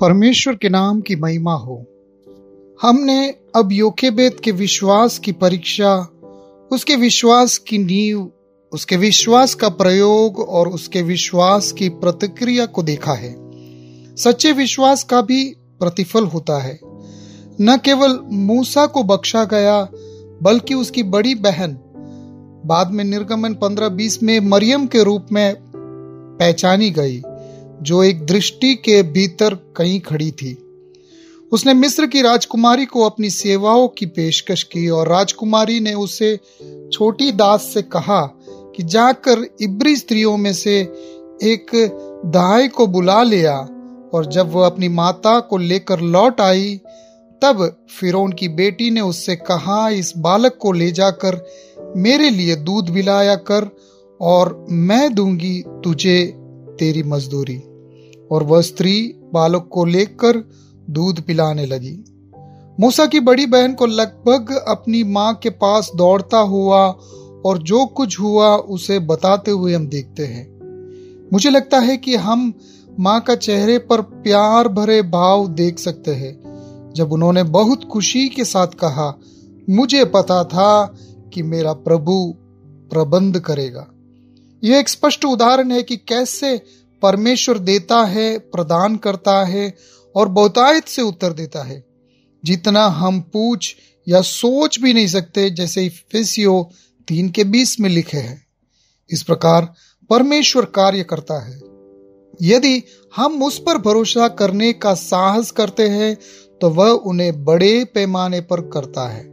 परमेश्वर के नाम की महिमा हो। हमने अब योकेबेद के विश्वास की परीक्षा, उसके विश्वास की नींव, उसके विश्वास का प्रयोग और उसके विश्वास की प्रतिक्रिया को देखा है। सच्चे विश्वास का भी प्रतिफल होता है। न केवल मूसा को बख्शा गया, बल्कि उसकी बड़ी बहन, बाद में निर्गमन 15-20 में मरियम के रूप में पहचानी गई। जो एक दृष्टि के भीतर कहीं खड़ी थी। उसने मिस्र की राजकुमारी को अपनी सेवाओं की पेशकश की और राजकुमारी ने उसे छोटी दास से कहा कि जाकर इब्री स्त्रियों में से एक दाई को बुला लिया और जब वह अपनी माता को लेकर लौट आई, तब फिरौन की बेटी ने उससे कहा, इस बालक को ले जाकर मेरे लिए दूध पिलाया कर और मैं दूँगी तुझे तेरी मजदूरी। और वह स्त्री बालक को लेकर दूध पिलाने लगी। मूसा की बड़ी बहन को लगभग अपनी माँ के पास दौड़ता हुआ और जो कुछ हुआ उसे बताते हुए हम देखते हैं। मुझे लगता है कि हम माँ का चेहरे पर प्यार भरे भाव देख सकते हैं। जब उन्होंने बहुत खुशी के साथ कहा, मुझे पता था कि मेरा प्रभु प्रबंध करेगा। यह एक स्पष्ट उदाहरण है कि कैसे परमेश्वर देता है, प्रदान करता है और बहुतायत से उत्तर देता है। जितना हम पूछ या सोच भी नहीं सकते, जैसे फिसियो तीन के बीस में लिखे हैं। इस प्रकार परमेश्वर कार्य करता है। यदि हम उस पर भरोसा करने का साहस करते हैं तो वह उन्हें बड़े पैमाने पर करता है।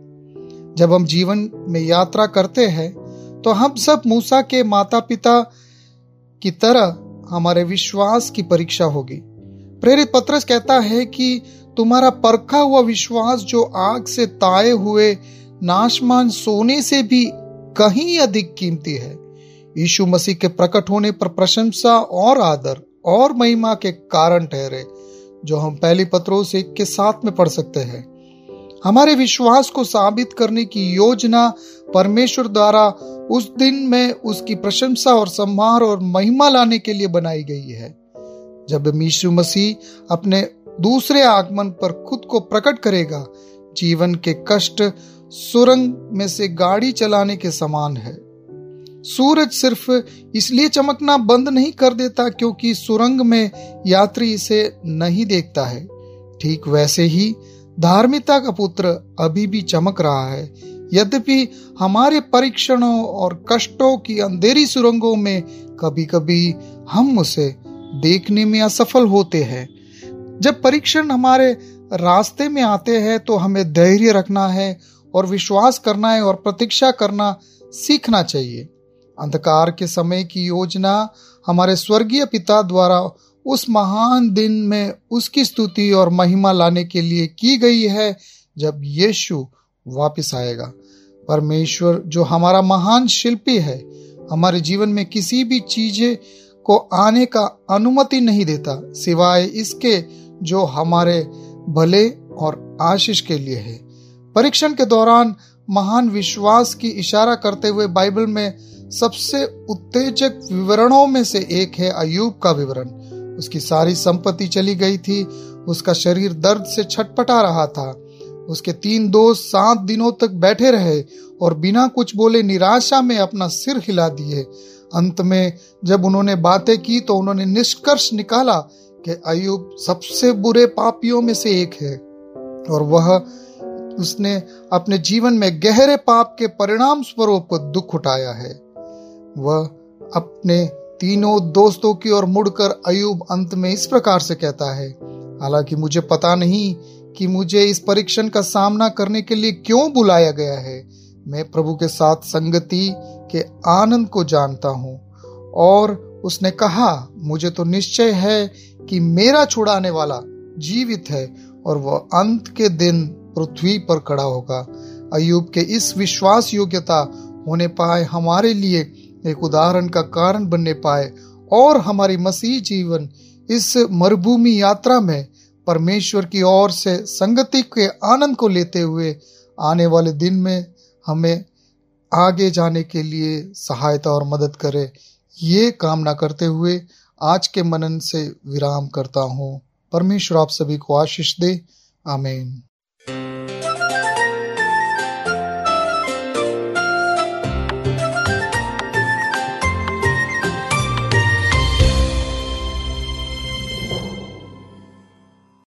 जब हम जीवन में यात्रा करते हैं तो हम सब मूसा के माता पिता की तरह हमारे विश्वास की परीक्षा होगी। प्रेरित पत्रस कहता है कि तुम्हारा परखा हुआ विश्वास जो आग से ताए हुए नाशमान सोने से भी कहीं अधिक कीमती है। यीशु मसीह के प्रकट होने पर प्रशंसा और आदर और महिमा के कारण ठहरे, जो हम पहली पत्रों से के साथ में पढ़ सकते हैं। हमारे विश्वास को साबित करने की योजना परमेश्वर द्वारा उस दिन में उसकी प्रशंसा और सम्मान और महिमा लाने के लिए बनाई गई है। जब मीशु मसीह अपने दूसरे आगमन पर खुद को प्रकट करेगा, जीवन के कष्ट सुरंग में से गाड़ी चलाने के समान है। सूरज सिर्फ़ इसलिए चमकना बंद नहीं कर देता क्योंकि सुरंग में यात्री इसे नहीं देखता है। ठीक वैसे ही धार्मिकता का पुत्र अभी भी चमक रहा है। यद्यपि हमारे परीक्षणों और कष्टों की अंधेरी सुरंगों में कभी कभी हम उसे देखने में असफल होते हैं। जब परीक्षण हमारे रास्ते में आते हैं तो हमें धैर्य रखना है और विश्वास करना है और प्रतीक्षा करना सीखना चाहिए। अंधकार के समय की योजना हमारे स्वर्गीय पिता द्वारा उस महान दिन में उसकी स्तुति और महिमा लाने के लिए की गई है जब यीशु वापस आएगा। परमेश्वर, जो हमारा महान शिल्पी है, हमारे जीवन में किसी भी चीज़ को आने का अनुमति नहीं देता, सिवाय इसके जो हमारे भले और आशीष के लिए है। परीक्षण के दौरान महान विश्वास की इशारा करते हुए बाइबल में सबसे उत्तेजक विवरणों में से एक है अयूब का विवरण। उसकी सारी संपत्ति चली गई थी, उसका शरीर दर्द से छटपटा रहा था। उसके तीन दोस्त सात दिनों तक बैठे रहे और बिना कुछ बोले निराशा में अपना सिर हिला दिए। अंत में जब उन्होंने बातें की तो उन्होंने निष्कर्ष निकाला कि अयुब सबसे बुरे पापियों में से एक है और वह उसने अपने जीवन में गहरे पाप के परिणाम स्वरूप दुख उठाया है। वह अपने तीनों दोस्तों की ओर मुड़कर अयूब अंत में इस प्रकार से कहता है, हालाँकि मुझे पता नहीं कि मुझे इस परीक्षण का सामना करने के लिए क्यों बुलाया गया है। मैं प्रभु के साथ संगति के आनंद को जानता हूँ और उसने कहा, मुझे तो निश्चय है कि मेरा छुड़ाने वाला जीवित है और वह अंत के दिन पृथ्वी पर खड़ा होगा। अयुब के इस विश्वास योग्यता होने पाए हमारे लिए एक उदाहरण का कारण बनने पाए और हमारी मसीह जीवन इस मरुभूमि यात्रा में परमेश्वर की ओर से संगति के आनंद को लेते हुए आने वाले दिन में हमें आगे जाने के लिए सहायता और मदद करे। ये कामना करते हुए आज के मनन से विराम करता हूँ। परमेश्वर आप सभी को आशीष दे। आमीन।